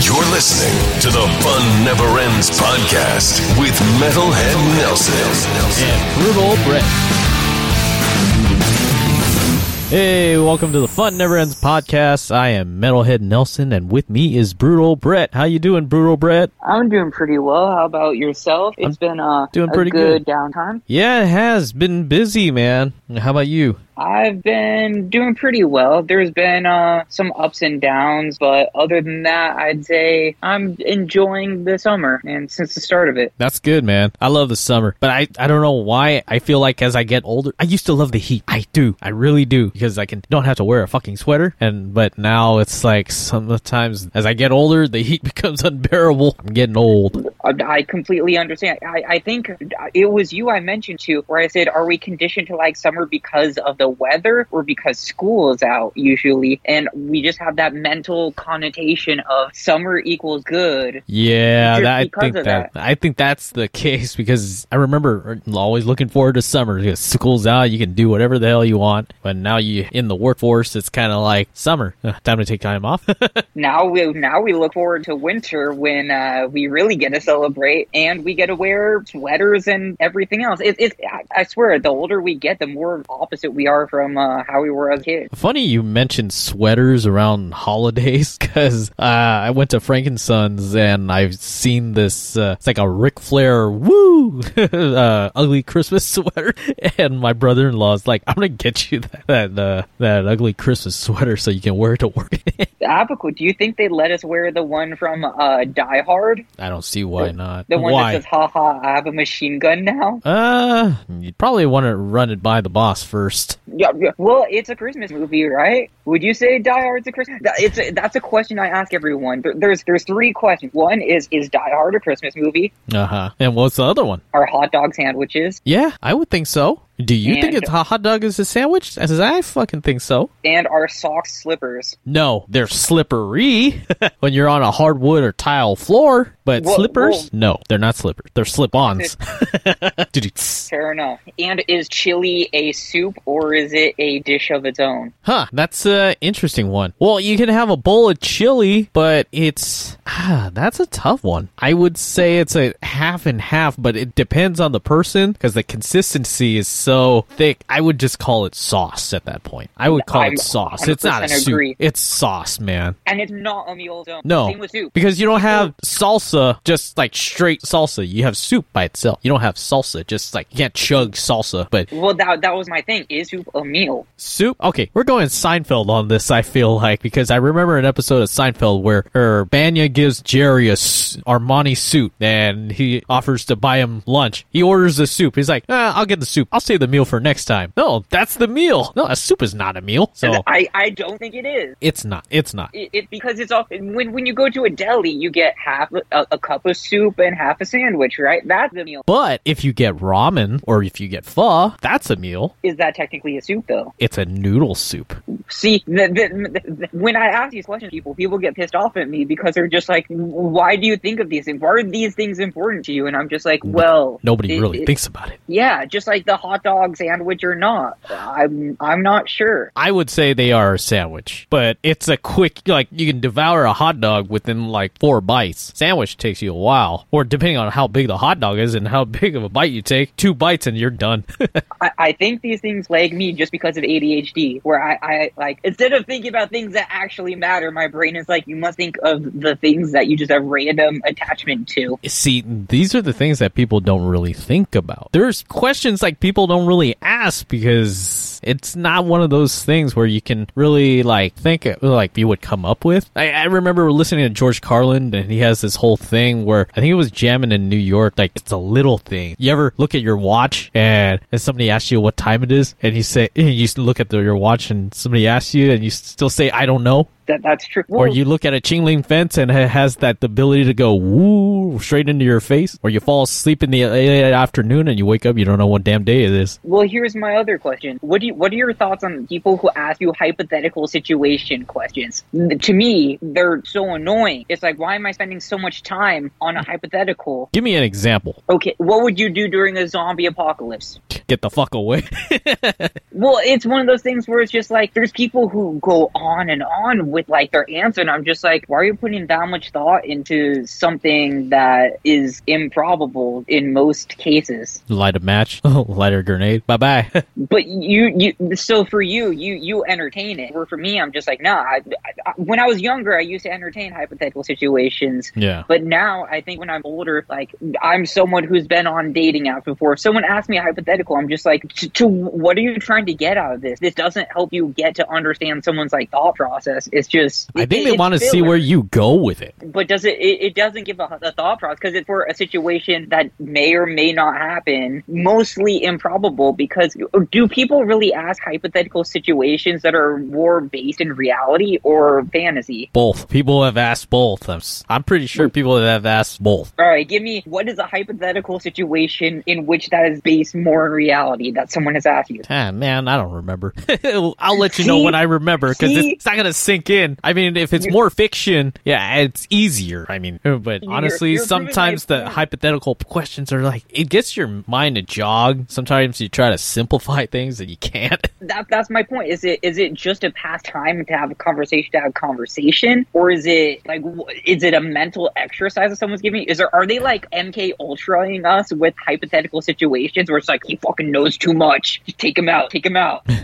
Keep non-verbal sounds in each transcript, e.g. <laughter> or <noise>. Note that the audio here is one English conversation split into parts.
You're listening to the Fun Never Ends podcast with Metalhead Nelson. and brutal Brett. Hey, welcome to the Fun Never Ends podcast. I am Metalhead Nelson, and with me is Brutal Brett. How you doing, Brutal Brett? I'm doing pretty well. How about yourself? It's been uh, doing a pretty good, good. downtime. Yeah, it has been busy, man. How about you? I've been doing pretty well. There's been uh, some ups and downs, but other than that, I'd say I'm enjoying the summer and since the start of it. That's good, man. I love the summer, but I, I don't know why. I feel like as I get older, I used to love the heat. I do. I really do because I can don't have to wear a fucking sweater. And but now it's like sometimes as I get older, the heat <laughs> becomes unbearable. I'm getting old. I, completely understand. I, I think it was you I mentioned to where I said, are we conditioned to like summer because of the weather or because school is out usually? And we just have that mental connotation of summer equals good. Yeah, that, I think that, that. I think that's the <laughs> case because I remember always looking forward to summer because school's out, you can do whatever the hell you want. But now you in the workforce, it's kind of like summer, uh, <laughs> time to take time off. <laughs> now we now we look forward to winter when uh, we really get to celebrate and we get to wear sweaters and everything else. It, it, I, I swear, the older we get, the more opposite we are from uh, how we were as kids. Funny you mentioned sweaters around holidays <laughs> because uh, I went to Frankensons and I've seen this. Uh, it's like a Ric Flair woo <laughs> uh, ugly Christmas <laughs> sweater, and my brother-in-law is like, "I'm gonna get you that that, uh, that ugly Christmas sweater so you can wear it to work." Apical, do you think they let us wear the one from uh, Die Hard? I don't see why not. The one why? that says, haha, I have a machine gun now? Uh, you'd probably want to run it by the boss first. Yeah, yeah. Well, it's a Christmas movie, right? Would you say Die Hard's a Christmas? That- It's a, that's a question I ask everyone. There- There's there's three questions. One is is Die Hard a Christmas movie? Uh huh. And what's the other one? Are hot dog sandwiches? Yeah, I would think so. Do you think it's a hot dog is a sandwich? As I fucking think so. And are socks slippers? No, they're slippery <laughs> when you're on a hardwood or tile floor. But Well- slippers? well- no, they're not slippers. They're slip-ons. <laughs> Fair enough. And is chili a soup or is it a dish of its own? huh, that's a interesting one. Well, you can have a bowl of chili, but it's ah, that's a tough one. I would say it's a half and half, but it depends on the person because the consistency is so thick. I would just call it sauce at that point. I would call I'm it sauce. It's not a 100% soup. agree. It's sauce, man. And it's not a meal its. No, Same with soup. because you don't have salsa just like straight salsa. You have soup by itself. You don't have salsa just like you can't chug salsa. But Well, that that was my thing. Is soup a meal? soup. Okay, we're going Seinfeld on this. I feel like because I remember an episode of Seinfeld where er, Bania gives Jerry a s- Armani suit and he offers to buy him lunch. He orders the soup. He's like, ah, "I'll get the soup. I'll save the meal for next time." No, that's the meal. No, a soup is not a meal. So I, I don't think it is. it's not. It's not. It, it because it's all when when you go to a deli, you get half a, a cup of soup and half a sandwich, right? That's a meal. But if you get ramen or if you get pho, that's a meal. Is that technically a soup though? It's a noodle soup. See, the, the, the, when I ask these questions, people people get pissed off at me because they're just like, "Why do you think of these things? Why are these things important to you?" And I'm just like, "Well, Nobody it- really it- thinks about it. Yeah, just like the hot dog sandwich or not. I'm I'm not sure. I would say they are a sandwich, but it's a quick, like, you can devour a hot dog within like four bites. Sandwich takes you a while, or depending on how big the hot dog is and how <laughs> big of a bite you take, two bites and you're done. <laughs> I, I think these things lag me just because of ADHD, where I, I like instead of thinking about things that actually matter, my brain is like, you must think of the things that you just have random attachment to. See, these are the things that people don't really think about. There's questions like people don't really ask because it's not one of those things where you can really like think like you would come up with. I, I remember listening to George Carlin and he has this whole thing where I think it was jamming in New York. Like it's a little thing. You ever look at your watch and, and somebody asks you what time it is and you say <laughs> you look at the, your watch and somebody asks you and you still say I don't know. That that's true. Or you look at a link fence and it has that ability to go woo straight into your face. Or you fall asleep in the afternoon and you wake up, you don't know what damn day it is. Well, here's my other question. What do you, what are your thoughts on people who ask you hypothetical situation questions? To me, they're so annoying. It's like, why am I spending so much time on a hypothetical? Give me an example. Okay, what would you do during a zombie apocalypse? Get the fuck away. <laughs> Well, it's one of those things where it's just like there's people who go on and on with like their answer, and I'm just like, why are you putting that much thought into something that is improbable in most cases? Light a match, <laughs> light a grenade. Bye bye. <laughs> But you, you, so for you, you, you entertain it. Or for me, I'm just like, nah. I, I, when I was younger, I used to entertain hypothetical situations. yeah. But now, I think when I'm older, like I'm someone who's been on dating apps before. If someone asks me a hypothetical, I'm just like, to, to what are you trying to get out of this? This doesn't help you get to understand someone's like thought process. It's just. I it- think they want to see where you go with it. But does it? It, it doesn't give a, a thought process because it's for a situation that may or may not happen. Mostly improbable because do people really ask hypothetical situations that are more based in reality or fantasy? Both. People have asked both. I'm, I'm pretty sure people have asked both. All right, give me what is a hypothetical situation in which that is based more in reality that someone has asked you. Ah, man, I don't remember. <laughs> I'll let you know See? when I remember because it's not gonna sink in. I mean, if it's more fiction, yeah, it's easier. I mean, uh, but You're- honestly, you're sometimes the point. hypothetical questions are like it gets your mind to jog. Sometimes you try to simplify <laughs> things and you can't. <laughs> That, that's my point. Is it is it just a pastime to have a conversation to have conversation, or is it like is it a mental exercise that someone's giving? Is there are they like MK Ultraing us with hypothetical situations where it's like he fucking knows too much, just take him out, take him out. <laughs>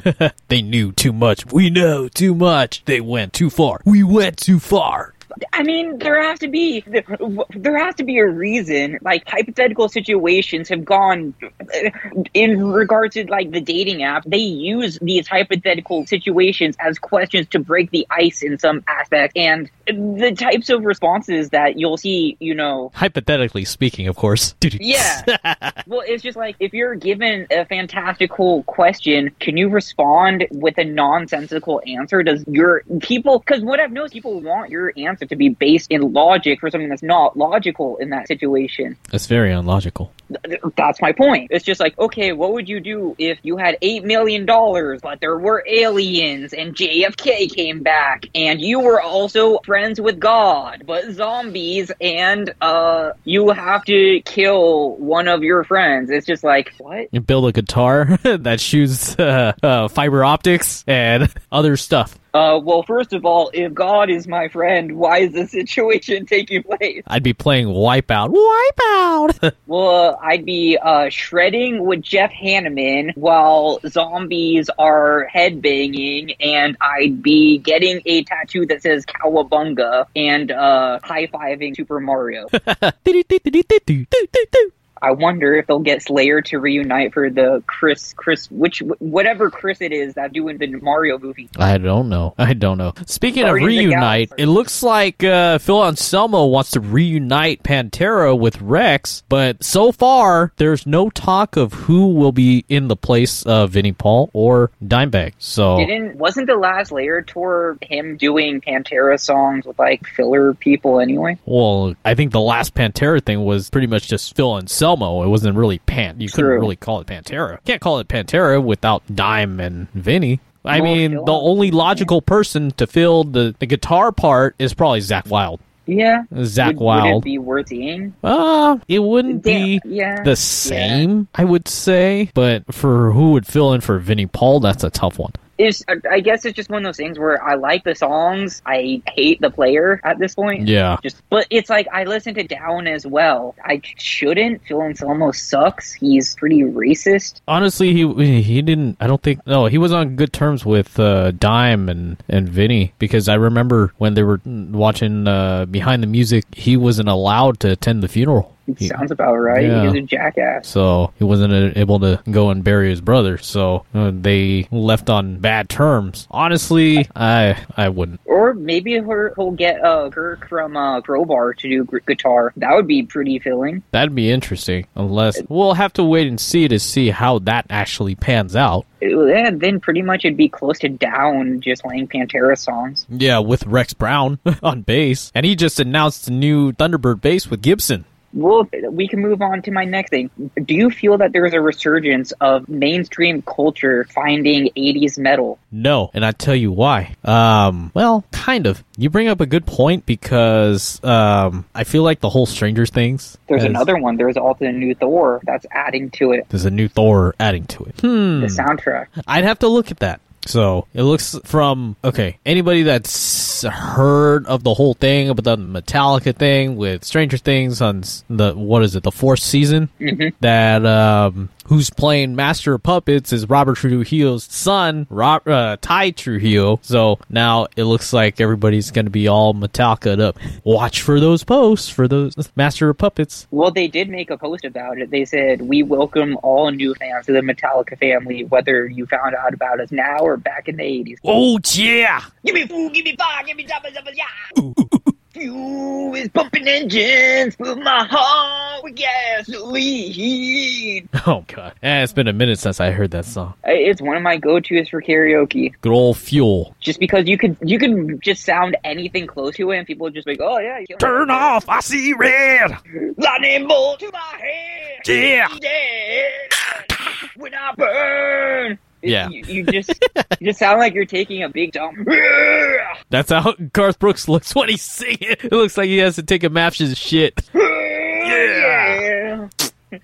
They knew too much. We know too much. They went too far. We went too far. I mean, there has to be there has to be a reason. Like hypothetical situations have gone uh, in regards to like the dating app. They use these hypothetical situations as questions to break the ice in some aspect, and the types of responses that you'll see, you know, Hypothetically speaking, of course. <laughs> yeah. well, it's just like if you're given a fantastical question, can you respond with a nonsensical answer? Does your people, because what I've noticed, people want your answer to be based in logic for something that's not logical in that situation. That's very unlogical. That's my point. It's just like, okay, what would you do if you had $8 million, but there were aliens and JFK came back and you were also friends with God, but zombies and, uh, you have to kill one of your friends? It's just like, what? You build a guitar <laughs> that shoots uh, uh, fiber optics and <laughs> other stuff. Uh, well, first of all, if God is my friend, why is this situation <laughs> taking place? I'd be playing Wipeout. Wipeout! <laughs> Well, I'd be uh, shredding with Jeff Hanneman while zombies are headbanging, and I'd be getting a tattoo that says Cowabunga and uh, high fiving Super Mario. <laughs> I wonder if they'll get Slayer to reunite for the Chris, Chris, which whatever Chris it is that doing the Mario movie. I don't know. <laughs> I don't know. Speaking Guardians of of reunite, Galaxy. it looks like uh, Phil Anselmo wants to reunite Pantera with Rex, but so far there's no talk of who will be in the place of Vinnie Paul or Dimebag. So Didn't wasn't the last Slayer tour him doing Pantera songs with like filler people anyway? Well, I think the last Pantera thing was pretty much just Phil Anselmo. It wasn't really Pan. You couldn't really call it Pantera. Can't call it Pantera without Dime and Vinnie. I mean, Phil the only logical person to fill the, the guitar part is probably Zakk Wylde. Yeah, Zach would, Would Wild. it be worth seeing? Uh, it wouldn't be yeah, the same, I would say. But for who would fill in for Vinnie Paul, that's a tough one. It's, I guess it's just one of those things where I like the songs, I hate the player at this point. Yeah. Just, but it's like I listen to Down as well. I shouldn't. Phil Anselmo sucks. He's pretty racist. Honestly, he he didn't. I don't think. No, he was on good terms with uh, Dime and and Vinnie because I remember when they were watching uh, behind the music, he wasn't allowed to attend the funeral. He- Sounds about right. Yeah. He's a jackass. so he wasn't uh, able to go and bury his brother. So uh, they left on bad terms. Honestly, I I wouldn't. Or maybe he'll he'll get uh, Kirk from uh, Crowbar to do guitar. That would be pretty filling. That'd be interesting. Unless we'll have to wait and see to see how that actually pans out. Yeah, then pretty much it'd be close to down just playing Pantera songs. Yeah, with Rex Brown <laughs> on bass, and he just announced a new Thunderbird bass with Gibson. Well, we can move on to my next thing. Do you feel that there is a resurgence of mainstream culture finding 80s metal? No, and I tell you why. Um, well, kind of. You bring up a good point because um, I feel like the whole Stranger Things. There's has- another one. There's also the new Thor that's adding to it. There's a new Thor adding to it. Hmm. The soundtrack. I'd have to look at that. So it looks from okay. Anybody that's heard of the whole thing about the Metallica thing with Stranger Things on the what is it the fourth season that um who's playing Master of Puppets is Robert Trujillo's son, Rob, uh, Tye Trujillo. So now it looks like everybody's going to be all Metallica up. Watch for those posts for those Master of Puppets. Well, they did make a post about it. They said, We welcome all new fans to the Metallica family, whether you found out about us now or back in the 80s. Oh yeah! Give me food, give me fire, give me double, double, yeah. <laughs> Fuel is pumping engines, fill my heart with gasoline. Oh god, eh, it's been a minute since I heard that song. It's one of my go-tos for karaoke, Good old fuel. just because you could you can just sound anything close to it, and people just be like, "Oh yeah, you Turn off! I see red. lightning bolt to my head." Yeah. Dead. When I burn. Yeah. you, you just you just sound like you're taking a big dump. That's how Garth Brooks looks when he's singing. It looks like he has to take a match's shit. <laughs>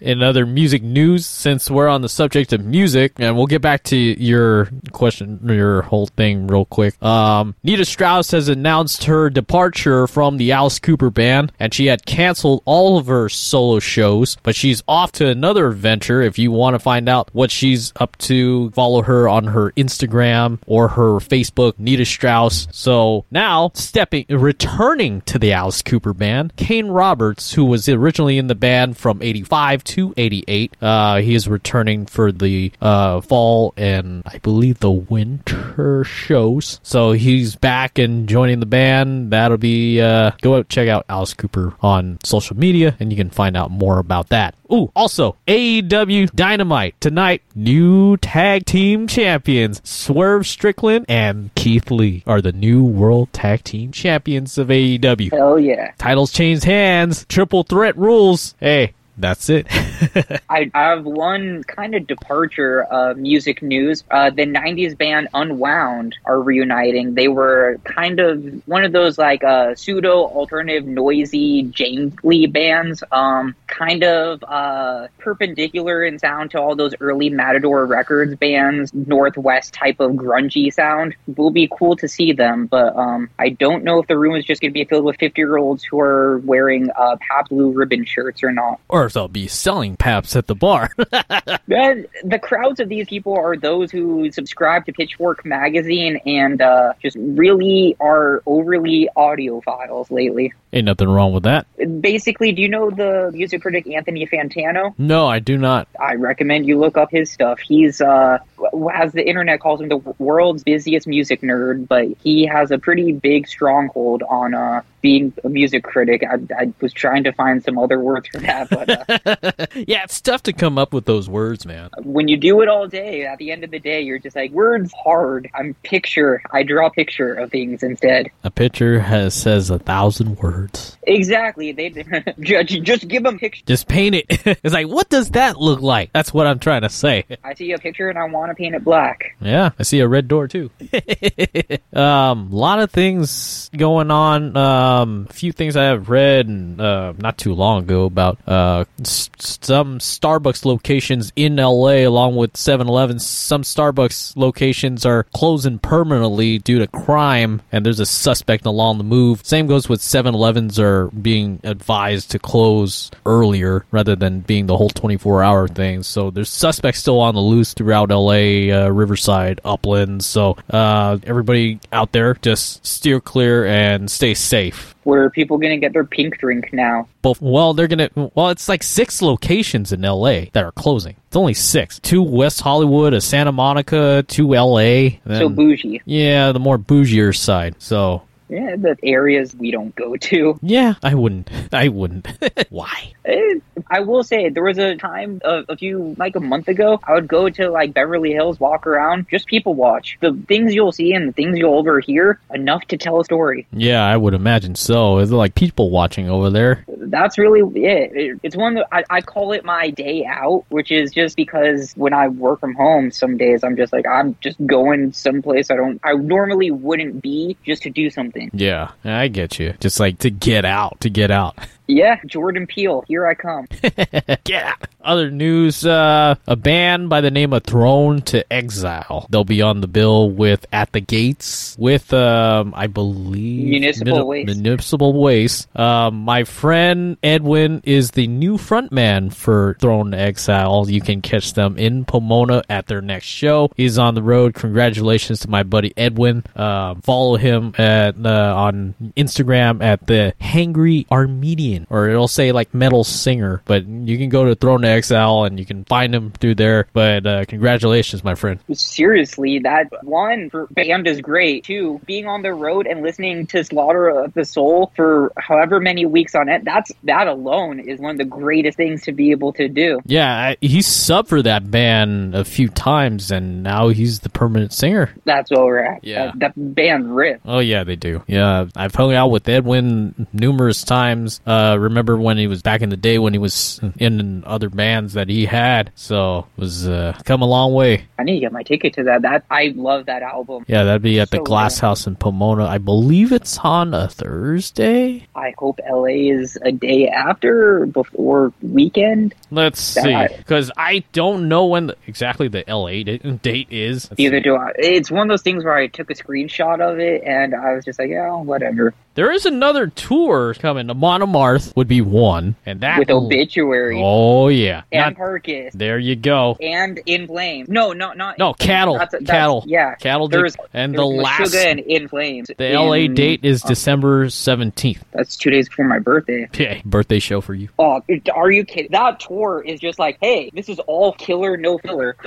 In other music news, since we're on the subject of music, and we'll get back to your question, your whole thing real quick. Um, Nita Strauss has announced her departure from the Alice Cooper band, and she had canceled all of her solo shows, but she's off to another venture. If you want to find out what she's up to, follow her on her Instagram or her Facebook, Nita Strauss. So now, stepping, returning to the Alice Cooper band, Kane Roberts, who was originally in the band from 85 to 88, uh, he is returning for the uh, fall and I believe the winter shows. So he's back and joining the band. That'll be, uh, go out, check out Alice Cooper on social media and you can find out more about that. Ooh, also, AEW Dynamite tonight. New tag team champions Swerve Strickland and Keith Lee are the new world tag team champions of AEW. Hell yeah. Titles changed hands. Triple threat rules. Hey, that's it. <laughs> I, have one kind of departure of music news. Uh, the 90s band Unwound are reuniting. They were kind of one of those like uh, pseudo alternative, noisy, jangly bands, um, kind of uh, perpendicular in sound to all those early Matador Records bands, Northwest type of grungy sound. It Will be cool to see them, but um, I don't know if the room is just going to be filled with 50 year olds who are wearing uh, Blue Ribbon shirts or not. or if they'll be selling paps at the bar. <laughs> The crowds of these people are those who subscribe to Pitchfork magazine and uh, just really are overly audiophiles lately. Ain't nothing wrong with that. Basically, do you know the music critic Anthony Fantano? No, I do not. I recommend you look up his stuff. He's, uh, as the internet calls him, the world's busiest music nerd, but he has a pretty big stronghold on uh, being a music critic. I, I was trying to find some other words for that, but uh, <laughs> Yeah, it's tough to come up with those words, man. when you do it all day, at the end of the day, you're just like, words hard. I'm picture. I draw a picture of things instead. A picture has says a thousand words. Exactly. They <laughs> just, just give them pictures. Just paint it. <laughs> it's like, what does that look like? That's what I'm trying to say. <laughs> I see a picture and I want to paint it black. Yeah, I see a red door too. um, a lot of things going on. Um, a few things I have read and uh, not too long ago about uh s- some Starbucks locations in LA, along with 7-Eleven. Some Starbucks locations are closing permanently due to crime, and there's a suspect along the move. Same goes with 7-Eleven 7-Elevens are being advised to close earlier rather than being the whole 24-hour thing. So there's suspects still on the loose throughout LA, uh, Riverside, Upland. So uh, everybody out there, just steer clear and stay safe. Where are people going to get their pink drink now? Both, well, they're gonna. Well, it's like six locations in LA that are closing. It's only six. Two West Hollywood, a Santa Monica, two LA. So bougie. yeah, the more bougier side. So Yeah, the areas we don't go to. yeah, I wouldn't. I wouldn't. <laughs> Why? Eh, I will say there was a time a, a few like a month ago. I would go to like Beverly Hills, walk around, just people watch. The things you'll see and the things you'll overhear enough to tell a story. Yeah, I would imagine so. It's like people watching over there. That's really it. it it's one that I, I call it my day out, which is just because when I work from home, some days I'm just like I'm just going someplace I don't I normally wouldn't be just to do something. Yeah, I get you. Just like to get out, to get out. <laughs> Yeah, Jordan Peele, here I come. <laughs> Get out. Other news, uh, a band by the name of Throne to Exile. They'll be on the bill with At the Gates with, um, I believe... Municipal Muni- Waste. Municipal Waste. Um, my friend Edwin is the new frontman for Throne to Exile. You can catch them in Pomona at their next show. He's on the road. Congratulations to my buddy Edwin. Um, follow him at, uh, on Instagram at the Hangry Armenian, or it'll say like metal singer, but you can go to Throne to Exile and you can find him through there. But uh, congratulations, my friend. seriously, that one for band is great. Two, being on the road and listening to Slaughter of the Soul for however many weeks on it, that's that alone is one of the greatest things to be able to do. Yeah, I, he's subbed for that band a few times, and now he's the permanent singer. That's where we're at. Yeah. That, that band rip. Oh yeah, they do. Yeah, I've hung out with Edwin numerous times. Uh, remember when he was back in the day when he was in other bands that he had. So it was uh, come a long way. I need to get my ticket to that. That I love that album. Yeah, that'd be at the Glass good. House in Pomona. I believe it's on a Thursday. I hope LA is a day after before weekend. Let's see, because I don't know when the, exactly the LA date is. Let's Either see. do I. It's one of those things where I took a screenshot of it and I was just like, yeah, whatever. There is another tour coming. to The Would be one, and that With obituary Oh yeah, and Not- Parkis there you go. and In Flames. No, no, not No, cattle, That's- that's- cattle, yeah, cattle. There's and the last, and In Flames. the LA date is uh, December seventeenth. That's two days before my birthday. Yeah, birthday show for you. Oh, are you kidding? That tour is just like, hey, this is all killer, no filler. <laughs>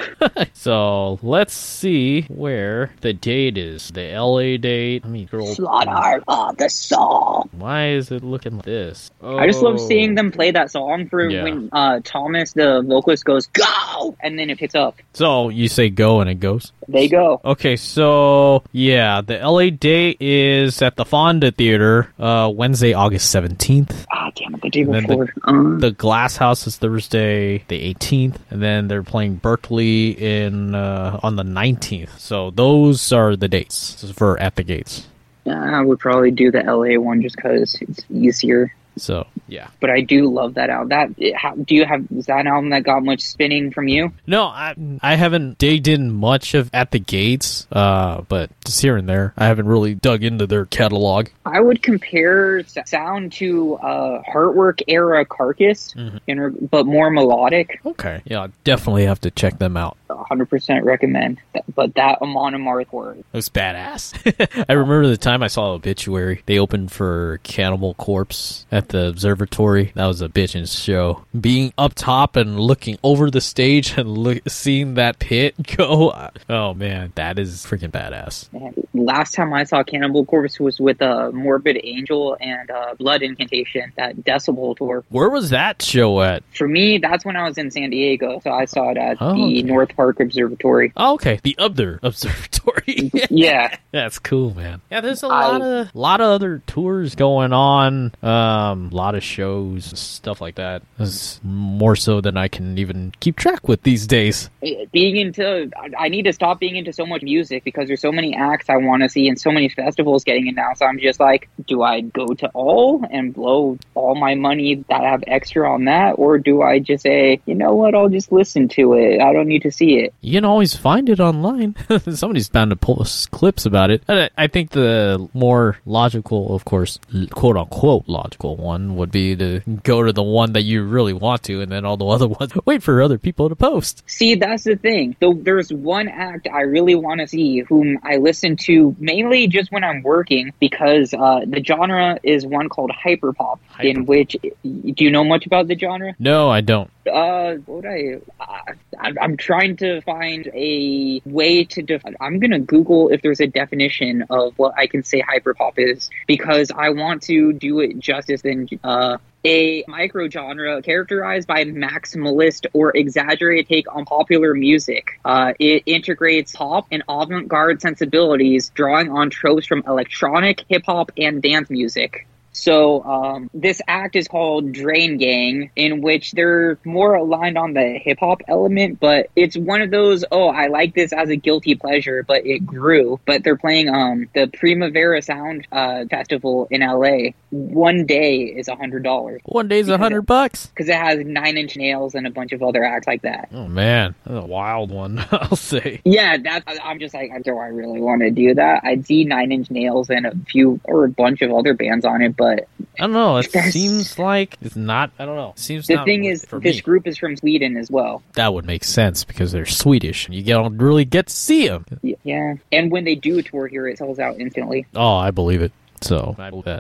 So let's see where the date is. The LA date. Let me scroll. Slaughter of the Soul. Why is it looking like this? I just love Oh. seeing them play that song for Yeah. when uh, Thomas, the vocalist, goes go, and then it picks up. So you say go and it goes. They go. Okay, so yeah, the LA date is at the Fonda Theater, uh, Wednesday, August seventeenth. Ah, damn it, the day before. Uh, The Glass House is Thursday, the eighteenth, and then they're playing Berkeley in uh, on the nineteenth. So those are the dates for at the gates. Yeah, I would probably do the LA one just because it's easier. So yeah. But I do love that album. That how, do you have is that an album that got much spinning from you? No, I I haven't digged in much of at the gates, uh, but just here and there. I haven't really dug into their catalog. I would compare sound to uh, Heartwork era Carcass, Mm-hmm. in, but more melodic. Okay, yeah, I'll definitely have to check them out. 100% recommend. But that Amon Amarth word. It was badass. <laughs> I remember the time I saw Obituary. They opened for Cannibal Corpse at the observatory. That was a bitchin' show. Being up top and looking over the stage and look, seeing that pit <laughs> go. Oh man, that is freaking badass. Man, last time I saw Cannibal Corpse was with uh, Morbid Angel and uh, Blood Incantation, that Decibel tour. Where was that show at? For me, that's when I was in San Diego, so I saw it at Oh, the okay. North Park Observatory. Oh, okay, the other <laughs> observatory. <laughs> Yeah, That's cool, man. Yeah, there's a lot of lot of other tours going on. Um, a lot of shows, stuff like that. It's more so than I can even keep track with these days. being into, I- I need to stop being into so much music because there's so many acts I want to see and so many festivals getting announced. I'm just like, do I go to all and blow all my money that I have extra on that, or do I just say, you know what, I'll just listen to it. I don't need to see see it. You can always find it online. <laughs> Somebody's bound to post clips about it. And I I think the more logical, of course, quote unquote logical one would be to go to the one that you really want to, and then all the other <laughs> ones wait for other people to post. See, that's the thing. Though there's one act I really want to see, whom I listen to mainly just when I'm working, because uh, the genre is one called hyperpop, in which do you know much about the genre? No, I don't. Uh, what I, I? I'm trying to find a way to. Def- I'm gonna Google if there's a definition of what I can say hyperpop is because I want to do it justice in uh, a micro genre characterized by maximalist or exaggerated take on popular music. Uh, it integrates pop and avant-garde sensibilities, drawing on tropes from electronic, hip hop, and dance music. So um, this act is called Drain Gang, in which they're more aligned on the hip hop element, but it's one of those. Oh, I like this as a guilty pleasure, but it grew. But they're playing um the Primavera Sound uh, Festival in LA. One day is a hundred dollars One day is a hundred bucks. because it has Nine Inch Nails and a bunch of other acts like that. Oh man, that's a wild one. <laughs> I'll say. Yeah, that's. I'm just like, do I really want to do that? I'd see Nine Inch Nails and a few or a bunch of other bands on it, but I don't know. It seems like it's not. I don't know. It seems the thing is, this me. group is from Sweden as well. that would make sense because they're Swedish. And you don't really get to see them. Yeah, and when they do a tour here, it sells out instantly. Oh, I believe it. So.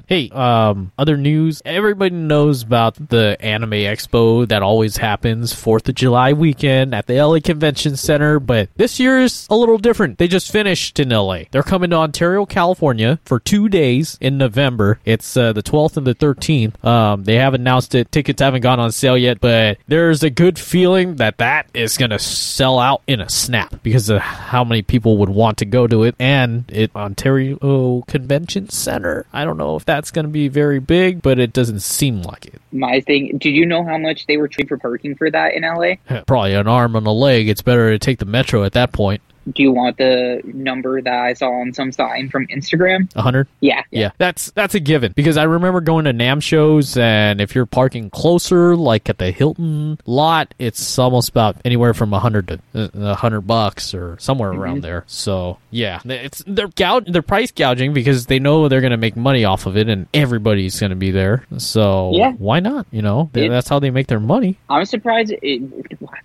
Hey, um, other news. Everybody knows about the Anime Expo that always happens Fourth of July weekend at the LA Convention Center, but this year's a little different. They just finished in LA. They're coming to Ontario, California for two days in November. It's uh, the 12th and the 13th. Um, they haven't announced it. Tickets haven't gone on sale yet, but there's a good feeling that that is gonna sell out in a snap because of how many people would want to go to it and it Ontario Convention Center. I don't know if that's going to be very big, but it doesn't seem like it. My thing. do you know how much they were charging for parking for that in LA? <laughs> Probably an arm and a leg. It's better to take the metro at that point. Do you want the number that I saw on some sign from Instagram? A hundred. Yeah, Yeah, that's that's a given because I remember going to NAMM shows, and if you're parking closer, like at the Hilton lot, it's almost about anywhere from a hundred to uh, a hundred bucks or somewhere around there. So yeah, it's they're gouge, they're price gouging because they know they're gonna make money off of it, and everybody's gonna be there. So Yeah. why not? You know, Th- It- that's how they make their money. I'm surprised. It,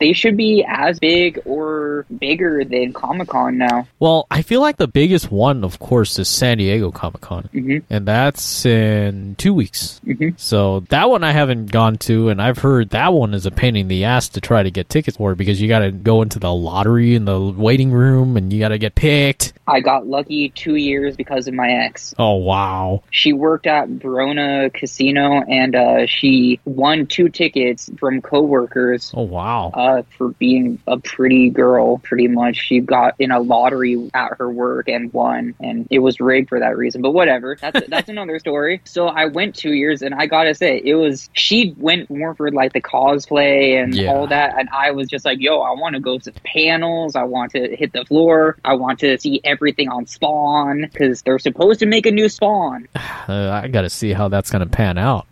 they should be as big or bigger than Comic Con now. Well, I feel like the biggest one, of course, is San Diego Comic Con, Mhm. and that's in two weeks. Mhm. So that one I haven't gone to, and I've heard that one is a pain in the ass to try to get tickets for because you got to go into the lottery in the waiting room, and you got to get picked. I got lucky two years because of my ex. Oh wow! She worked at Verona Casino and uh, she won two tickets from coworkers Oh wow! uh, for being a pretty girl, pretty much. She got in a lottery at her work and won, and it was rigged for that reason. But whatever, that's <laughs> that's another story. So I went two years, and I gotta say, it was she went more for like the cosplay and Yeah. all that, and I was just like, yo, I want to go to panels, I want to hit the floor, I want to see everything on Spawn because they're supposed to make a new Spawn. <sighs> Uh, I got to see how that's gonna pan out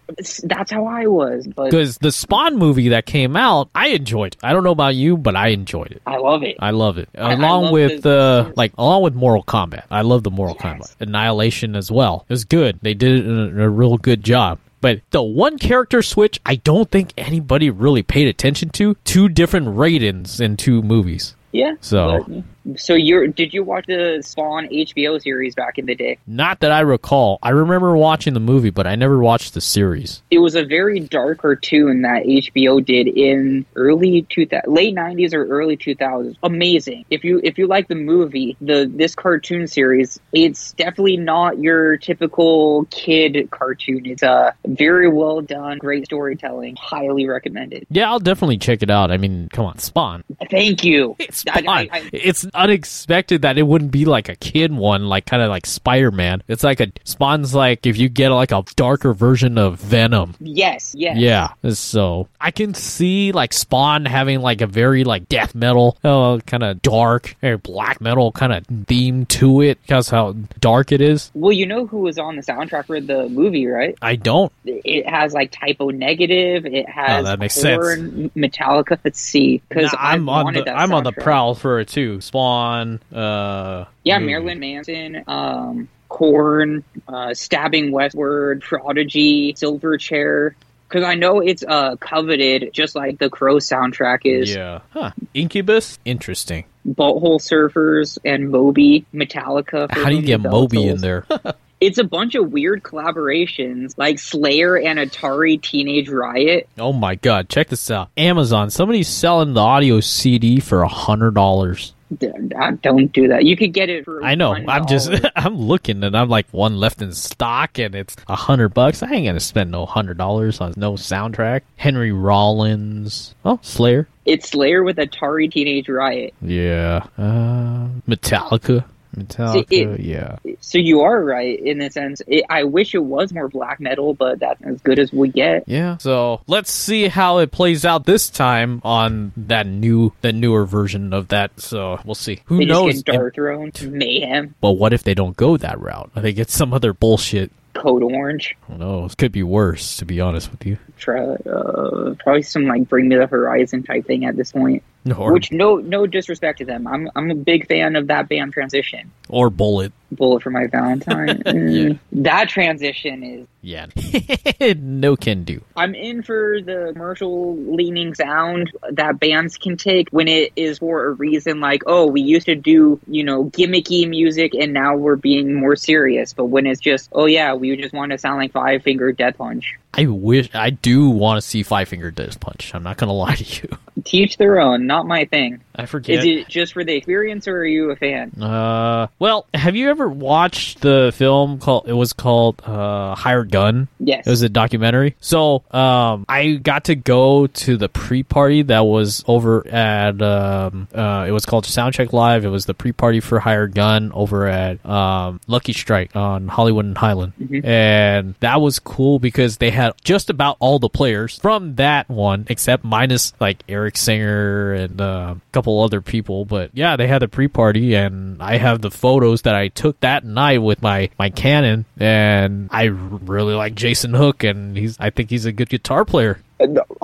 That's how I was, because the Spawn movie that came out, I enjoyed. It. I don't know about you, but I enjoyed it. I love it. I love it. I Along with the- uh, like along with Mortal Kombat. I love the Mortal Yes. Kombat. Annihilation as well. It was good. They did a, a real good job. But the one character switch I don't think anybody really paid attention to. Two different Raidens in two movies. Yeah. So- but- so you're did you watch the Spawn HBO series back in the day? Not that I recall. I remember watching the movie, but I never watched the series. It was a very dark cartoon that HBO did in early 2000, late 90s or early 2000s. Amazing. If you if you like the movie, the this cartoon series, it's definitely not your typical kid cartoon. It's a very well done, great storytelling. Highly recommended. Yeah, I'll definitely check it out. I mean, come on, Spawn. Thank you. It's <laughs> I- Spawn. I- it's unexpected that it wouldn't be like a kid one, like kind of like Spider Man. It's like a Spawn's like if you get like a darker version of Venom. yes, yes. Yeah, so I can see like Spawn having like a very like death metal, uh, kind of dark, or black metal kind of theme to it because how dark it is. Well, you know who was on the soundtrack for the movie, right? I don't. it has like Type O Negative. It has Oh, that makes Korn, Metallica. Let's see, because Nah, I'm on the I'm on the Prowl for it too. Spawn. Uh, Yeah, movie. Marilyn Manson, um, Korn, uh, Stabbing Westward, Prodigy, Silverchair. Because I know it's uh, coveted, just like the Crow soundtrack is. Yeah. Huh. Incubus. Interesting. Butthole Surfers and Moby, Metallica. for How do you get Moby in there? <laughs> It's a bunch of weird collaborations, like Slayer and Atari Teenage Riot. oh my god! Check this out. Amazon. Somebody's selling the audio CD for a hundred dollars. Uh, Don't do that. You could get it for. I know. I'm just. <laughs> I'm looking, and I'm like one left in stock, and it's a hundred bucks. I ain't gonna spend no hundred dollars on no soundtrack. Henry Rollins. Oh, Slayer. it's Slayer with Atari Teenage Riot. Yeah. Uh, Metallica. Metallica. it- yeah. So you are right in a sense. It, I wish it was more black metal, but that's as good as we get. Yeah. So let's see how it plays out this time on that new, the newer version of that. So we'll see. Who They knows? Dark Throne, Mayhem, but what if they don't go that route? They get some other bullshit. Code Orange, Who knows? Could be worse, to be honest with you. try, uh, probably some like Bring Me the Horizon type thing at this point. Or, Which no no disrespect to them. I'm I'm a big fan of that band transition. or Bullet. Bullet for my Valentine. <laughs> Mm, That transition is. Yeah. <laughs> no can do. I'm in for the commercial leaning sound that bands can take when it is for a reason like, oh, we used to do, you know, gimmicky music and now we're being more serious. But when it's just, oh yeah, we just want to sound like Five Finger Death Punch. I wish I do want to see Five Finger Death Punch. I'm not gonna <laughs> lie to you. Teach their own, not my thing. I forget. Is it just for the experience or are you a fan? Uh, well, have you ever watched the film called? It was called uh, Hired Gun. Yes. It was a documentary. So, um, I got to go to the pre-party that was over at um, uh, it was called Soundcheck Live. It was the pre-party for Hired Gun over at um, Lucky Strike on Hollywood and Highland, and that was cool because they had just about all the players from that one, except minus like Eric Singer and uh, a couple other people. But yeah, they had the pre-party, and I have the photos that I took that night with my my Canon, and I really like Jason Hook, and he's I think he's a good guitar player.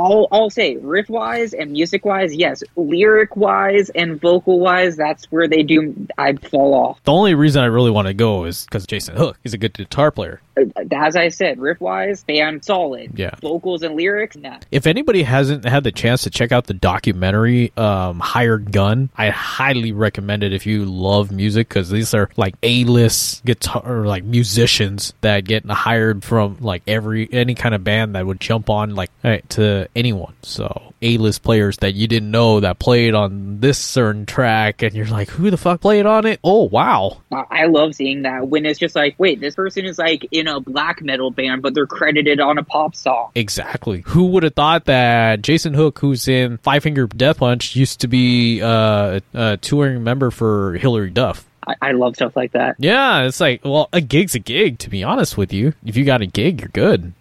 I'll, I'll say riff wise and music wise, yes. Lyric wise and vocal wise, that's where they do. I fall off. The only reason I really want to go is because Jason Hook. He's a good guitar player. As I said, riff wise, band solid. Yeah. Vocals and lyrics, nah. If anybody hasn't had the chance to check out the documentary um, Hired Gun, I highly recommend it if you love music because these are like A-list guitar like musicians that get hired from like every any kind of band that would jump on like to anyone. So A-list players that you didn't know that played on this certain track, and you're like, who the fuck played on it? Oh wow, I love seeing that when it's just like, wait, this person is like in a black metal band, but they're credited on a pop song. Exactly. Who would have thought that Jason Hook, who's in Five Finger Death Punch, used to be uh, a touring member for Hilary Duff? I, I love stuff like that. Yeah, it's like, well, a gig's a gig, to be honest with you. If you got a gig, you're good.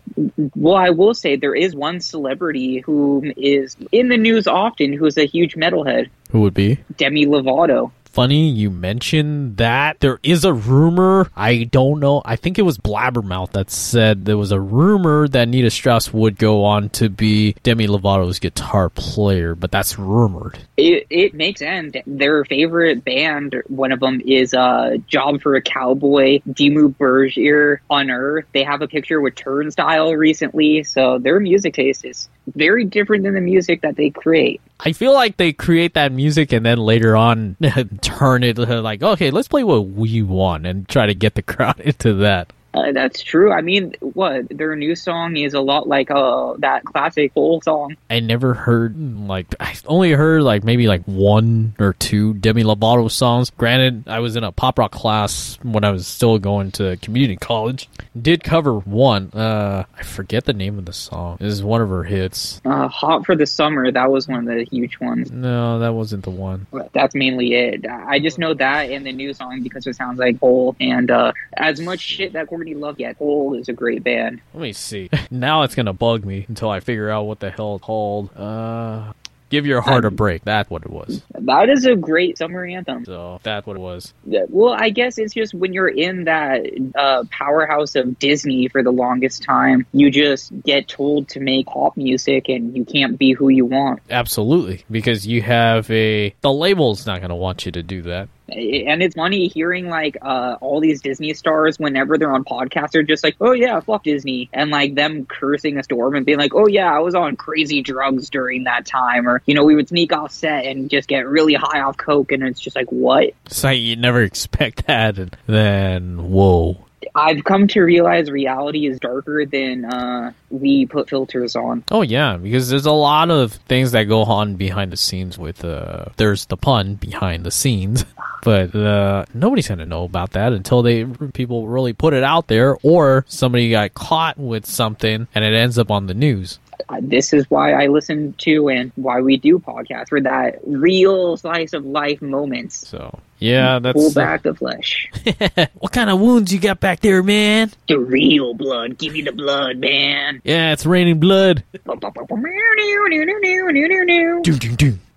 Well, I will say there is one celebrity who is in the news often who's a huge metalhead, Who would be? Demi Lovato. Funny you mentioned that. There is a rumor. I don't know. I think it was Blabbermouth that said there was a rumor that Nita Strauss would go on to be Demi Lovato's guitar player, but that's rumored. It, it makes sense. Their favorite band, one of them is uh, Job for a Cowboy, Dimmu Borgir on Earth. They have a picture with Turnstile recently, so their music taste is very different than the music that they create. I feel like they create that music and then later on <laughs> turn it like, okay, let's play what we want and try to get the crowd <laughs> into that. Uh, that's true. I mean, what their new song is a lot like uh that classic Hole song. I never heard like I only heard like maybe like one or two Demi Lovato songs. Granted, I was in a pop rock class when I was still going to community college. Did cover one. Uh, I forget the name of the song. This is one of her hits. Uh, Hot for the Summer, that was one of the huge ones. No, that wasn't the one. But That's mainly it. I just know that and the new song because it sounds like Hole. And uh, as much shit that Love gets, Hole is a great band. Let me see. <laughs> now it's gonna bug me until I figure out what the hell it's called. Uh, Give your heart a break. That's what it was. That is a great summer anthem. So that's what it was. Yeah, Well, I guess it's just when you're in that uh, powerhouse of Disney for the longest time, you just get told to make pop music and you can't be who you want. Absolutely, because you have a the label's not going to want you to do that. And it's funny hearing like uh, all these Disney stars whenever they're on podcasts are just like, oh yeah, fuck Disney, and like them cursing a storm and being like, oh yeah, I was on crazy drugs during that time, or you know, we would sneak off set and just get really high off coke, and it's just like, what? Like you never <laughs> expect that, and then whoa. I've come to realize reality is darker than uh, we put filters on. Oh yeah, because there's a lot of things that go on behind the scenes with uh there's the pun behind the scenes. <laughs> But uh nobody's gonna know about that until they people really put it out there or somebody got caught with something and it ends up on the news. Uh, This is why I listen to and why we do podcasts for that real slice of life moments. So yeah, that's uh, back the flesh. <laughs> what kind of wounds you got back there, man? The real blood. Give me the blood, man. Yeah, it's raining blood.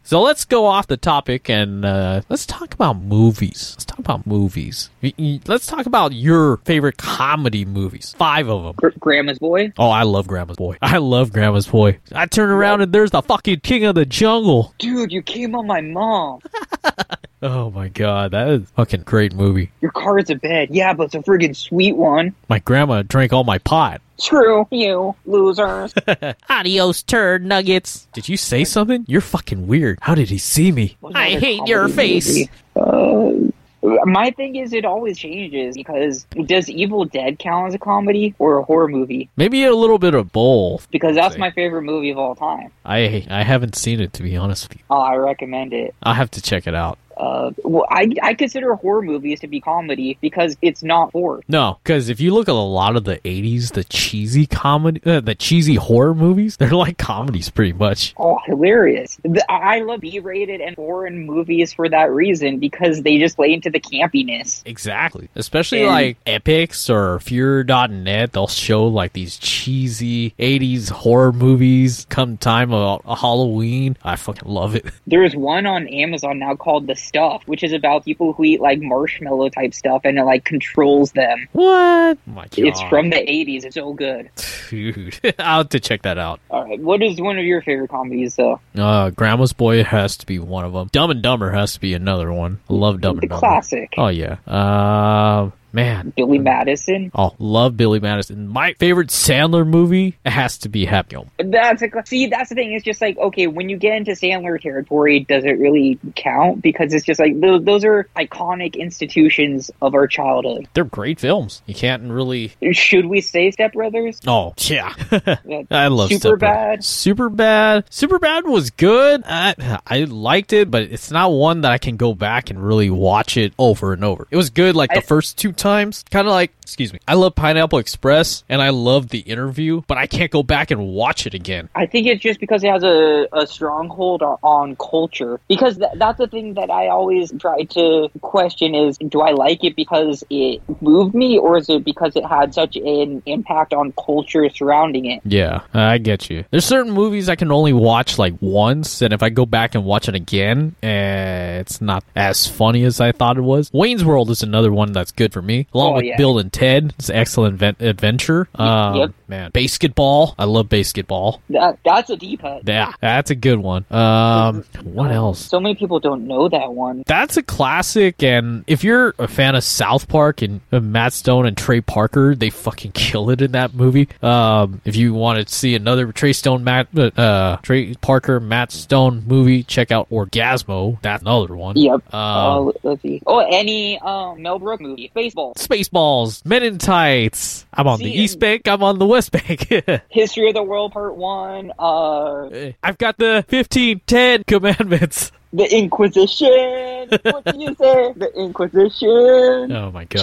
So let's go off the topic and uh, let's talk about movies. Let's talk about movies. Let's talk about your favorite comedy movies. Five of them. Gr- Grandma's boy. Oh, I love Grandma's Boy. I love Grandma's Boy. I turn around and there's the fucking king of the jungle. Dude, you came on my mom. <laughs> Oh my god, that is a fucking great movie. Your car is a bed. Yeah, but it's a friggin' sweet one. My grandma drank all my pot. <laughs> Screw you, losers. <laughs> Adios, turd nuggets. Did you say something? You're fucking weird. How did he see me? I hate your face. Uh, my thing is, it always changes because does Evil Dead count as a comedy or a horror movie? Maybe a little bit of both. Because that's my favorite movie of all time. I I haven't seen it to be honest with you. Oh, I recommend it. I'll have to check it out. Uh, well, I I consider horror movies to be comedy because it's not horror. No, because if you look at a lot of the '80s, the cheesy comedy, uh, the cheesy horror movies, they're like comedies pretty much. Oh, hilarious! The, I love B-rated and foreign movies for that reason because they just play into the campiness. Exactly. Especially And- like Epix or FEARnet, they'll show like these cheesy 80s horror movies come time of Halloween. I fucking love it. There's one on Amazon now called The Stuff, which is about people who eat like marshmallow type stuff and it like controls them. What? Oh my god. It's from the 80s. It's so good. Dude. <laughs> I'll have to check that out. All right, what is one of your favorite comedies though? Uh, Grandma's Boy has to be one of them. Dumb and Dumber has to be another one. I love Dumb The and Dumber. classic. Oh yeah. Uh, man. Billy Madison. Oh, love Billy Madison. My favorite Sandler movie has to be Happy. That's a see. That's the thing. It's just like okay, when you get into Sandler territory, does it really count? Because it's just like those, those are iconic institutions of our childhood. They're great films. You can't really. Should we say Step Brothers? Oh yeah, <laughs> <laughs> I love Super. Bad. Super bad. Super bad was good. I, I liked it, but it's not one that I can go back and really watch it over and over. It was good like the I- first two times. Kind of like, excuse me. I love Pineapple Express and I love the interview, but I can't go back and watch it again. I think it's just because it has a, a stronghold on, on culture. Because th- that's the thing that I always try to question is do I like it because it moved me or is it because it had such an impact on culture surrounding it? Yeah, I get you. There's certain movies I can only watch like once, and if I go back and watch it again, eh, it's not as funny as I thought it was. Wayne's World is another one that's good for me, along Oh, with yeah. Bill and Ted. It's an excellent ven- adventure. Um, yep. Man, BASEketball. I love basketball. That That's a deep cut. Yeah, that's a good one. Um, what else? So many people don't know that one. That's a classic, and if you're a fan of South Park and uh, Matt Stone and Trey Parker, they fucking <laughs> kill it in that movie. Um, if you want to see another Trey Stone, Matt, uh, uh, Trey Parker, Matt Stone movie, check out Orgasmo. That's another one. Yep. Um, uh, let's see. Oh, any um, Mel Brooks movie. Baseball. Spaceballs, Men in Tights. I'm on the East Bank. I'm on the West Bank. <laughs> History of the World Part 1. Uh, I've got the 15, 10 commandments. <laughs> the Inquisition. what do you say? The Inquisition. Oh my god.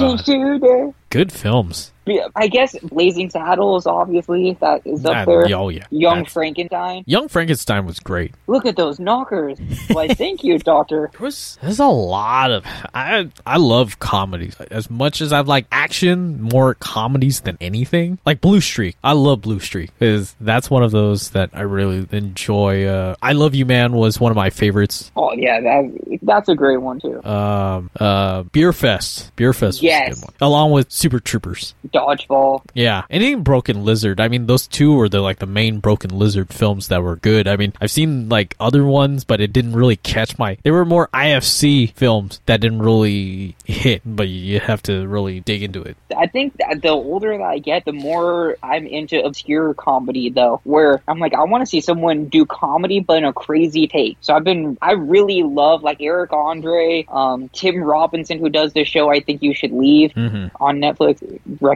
Good films. I guess Blazing Saddles, obviously, that is up there. oh, yeah. Young That's- Frankenstein. Young Frankenstein was great. Look at those knockers. Why, <laughs> thank you, Doctor. There was there's a lot of I I love comedies as much as I like action more comedies than anything like Blue Streak I love Blue Streak because that's one of those that I really enjoy uh, I Love You Man was one of my favorites Oh, yeah, that, that's a great one, too. um uh Beer Fest Beer Fest was a Yes. good one along with Super Troopers Dodgeball. yeah anything Broken Lizard I mean those two were the like the main Broken Lizard films that were good I mean I've seen like other ones but it didn't really catch my they were more IFC films that didn't really hit but you have to really dig into it I think that the older that I get, the more I'm into obscure comedy, though, where I'm like, I want to see someone do comedy, but in a crazy take. So I've been, I really love like Eric Andre, um, Tim Robinson, who does the show I Think You Should Leave Mhm. on Netflix.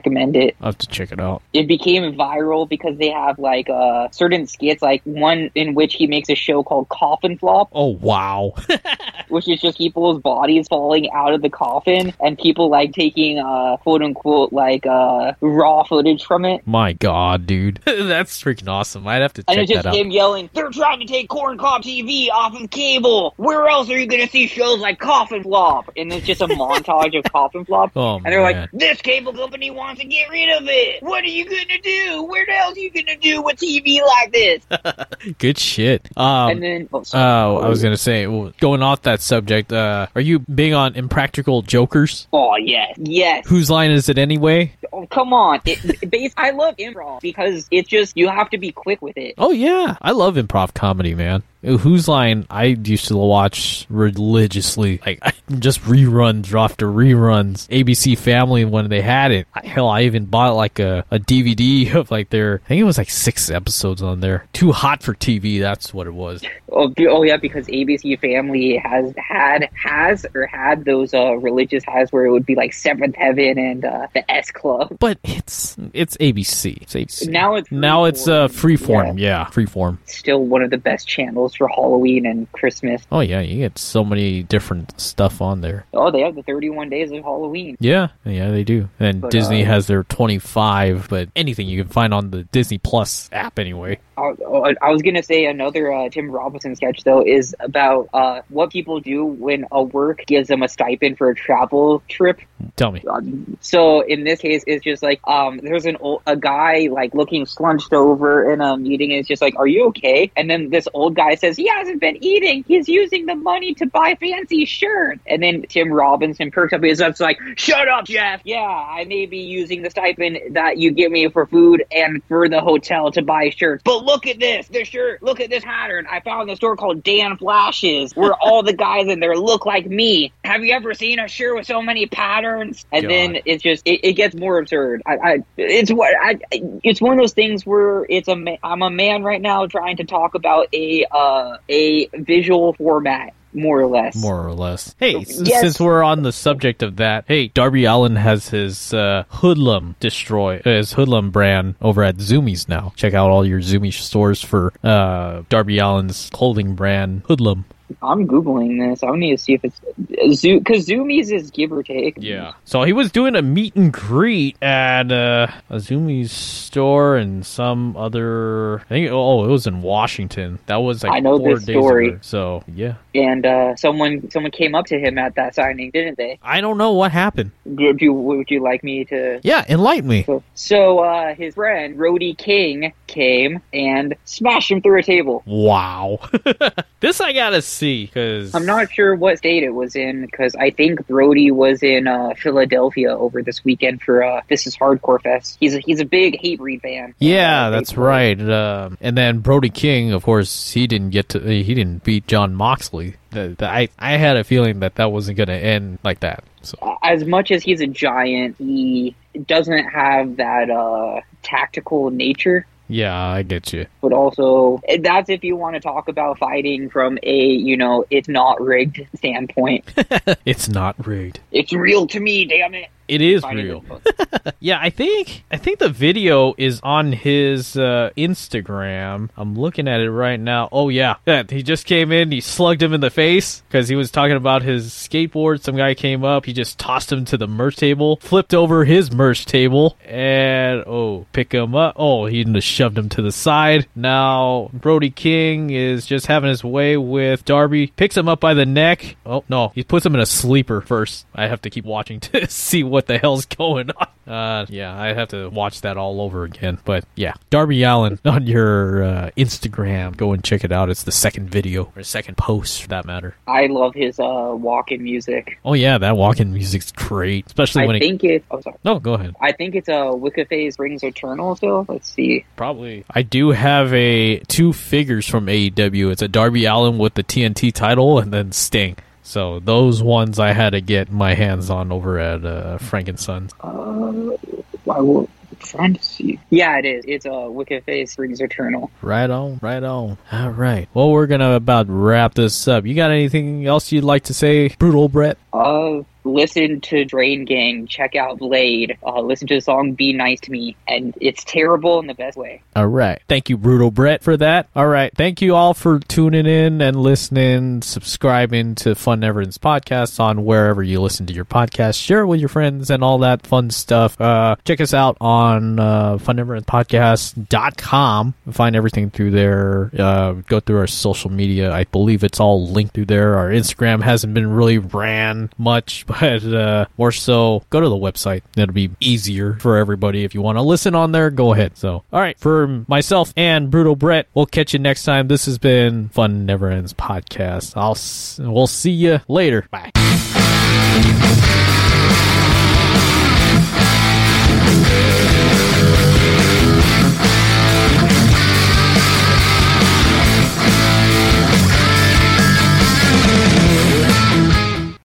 Recommend it. I'll have to check it out It became viral because they have like uh, certain skits, like one in which he makes a show called Coffin Flop, oh wow <laughs> which is just people's bodies falling out of the coffin and people like taking uh quote unquote like uh raw footage from it. my god dude <laughs> that's freaking awesome I'd have to check And it's just that out him yelling, They're trying to take Corn Cob TV off of cable. Where else are you gonna see shows like Coffin Flop? And it's just a montage of <laughs> Coffin Flop. Oh, and they're man. like, This cable company wants to get rid of it. What are you gonna do? Where the hell are you gonna do with TV like this? <laughs> good shit um and then oh, sorry. I was gonna say, well, going off that subject, uh, are you big on impractical jokers? Oh yes, yes. Whose line is it anyway? Oh, come on. It, <laughs> I love improv because it's just you have to be quick with it. Oh yeah, I love improv comedy, man. Whose line I used to watch religiously, like <laughs> just reruns after reruns. ABC Family when they had it. Hell, I even bought like a, a DVD <laughs> of like their. I think it was like six episodes on there. Too hot for TV. That's what it was. Oh, oh yeah, because ABC Family has had has or had those uh, religious has where it would be like Seventh Heaven and uh, the S Club. But it's it's ABC. It's ABC. Now it's now it's uh Freeform. freeform. Yeah, freeform. Still one of the best channels for Halloween and Christmas. Oh yeah, you get so many different stuff on there. Oh, they have the 31 days of Halloween. Yeah, yeah, they do. And But, Disney uh, has their 25, but anything you can find on the Disney Plus app anyway. I, oh, I was gonna say another uh, Tim Robinson sketch though is about uh, what people do when a work gives them a stipend for a travel trip. Tell me. Um, so in this case, it's just like um, there's an old, a guy like looking slunched over in a meeting, and it's just like, "Are you okay?" And then this old guy says, "He hasn't been eating. He's using the money to buy fancy shirts." And then Tim Robinson perks up his lips like, "Shut up, Jeff. Yeah, I may be using the stipend that you give me for food and for the hotel to buy shirts, but look at this, this shirt. Look at this pattern. I found in a store called Dan Flashes, where <laughs> all the guys in there look like me. Have you ever seen a shirt with so many patterns?" And God. then it's just it, it gets more absurd. I, I it's what I it's one of those things where it's a I'm a man right now trying to talk about a uh a visual format more or less. More or less. Hey, Yes. since we're on the subject of that, hey, Darby Allin has his uh, Hoodlum destroy uh, his Hoodlum brand over at Zumiez now. Check out all your Zoomy stores for uh, Darby Allin's clothing brand Hoodlum. I'm googling this. I need to see if it's Zoo because Zumiez is give or take. Yeah. So he was doing a meet and greet at uh, a Zumiez store and some other. I think. Oh, it was in Washington. That was like I know four this days story. ago. So yeah, and uh, someone someone came up to him at that signing, didn't they? I don't know what happened. Would you would you like me to? Yeah, enlighten me. So, so uh, his friend Brody King came and smashed him through a table. Wow. <laughs> this I gotta see because I'm not sure what state it was in because I think Brody was in uh, Philadelphia over this weekend for uh, This Is Hardcore Fest. He's a, he's a big Hatebreed fan. Yeah, Uh, that's right. Um, and then Brody King, of course, he didn't get to. He didn't beat Jon Moxley. The, the, I I had a feeling that that wasn't going to end like that. So As much as he's a giant, he doesn't have that uh, tactical nature. Yeah, I get you. But also, that's if you want to talk about fighting from a, you know, it's not rigged standpoint. <laughs> It's not rigged. it's real to me, damn it. It is real. in the book. <laughs> Yeah, I think I think the video is on his uh, Instagram. I'm looking at it right now. Oh yeah, yeah. He just came in. He slugged him in the face because he was talking about his skateboard. Some guy came up. He just tossed him to the merch table, flipped over his merch table, and oh, pick him up. Oh, he just shoved him to the side. Now Brody King is just having his way with Darby. Picks him up by the neck. Oh no, he puts him in a sleeper first. I have to keep watching <laughs> to see what the hell's going on. Uh, yeah, I have to watch that all over again. But yeah, Darby Allin on your uh, Instagram. Go and check it out. It's the second video or second post for that matter. I love his uh, walk-in music. Oh yeah, that walk-in music's great, especially I when it. think it. Oh, sorry. No, go ahead. I think it's a uh, Wicca Phase Springs Eternal still. Let's see. Probably. I do have a two figures from AEW. It's a Darby Allin with the TNT title and then Sting. So those ones I had to get my hands on over at uh, Frankensons. Uh, I will. Trying to see. Yeah, it is. It's a uh, Wicca Phase Springs Eternal. Right on, right on. All right. Well, we're gonna about wrap this up. You got anything else you'd like to say, Brutal Brett? Uh, listen to Drain Gang. Check out Bladee. Uh, listen to the song "Be Nice to Me," and it's terrible in the best way. All right. Thank you, Brutal Brett, for that. All right. Thank you all for tuning in and listening, subscribing to Fun Never Ends podcast on wherever you listen to your podcast. Share it with your friends and all that fun stuff. Uh, check us out on uh, funneverendspodcast.com. Find everything through there. Uh, go through our social media. I believe it's all linked through there. Our Instagram hasn't been really ran much, but uh, more so, go to the website. It'll be easier for everybody. If you want to listen on there, go ahead. So, all right, for myself and Brutal Brett, we'll catch you next time. This has been Fun Never Ends podcast. I'll s- we'll see you later. Bye.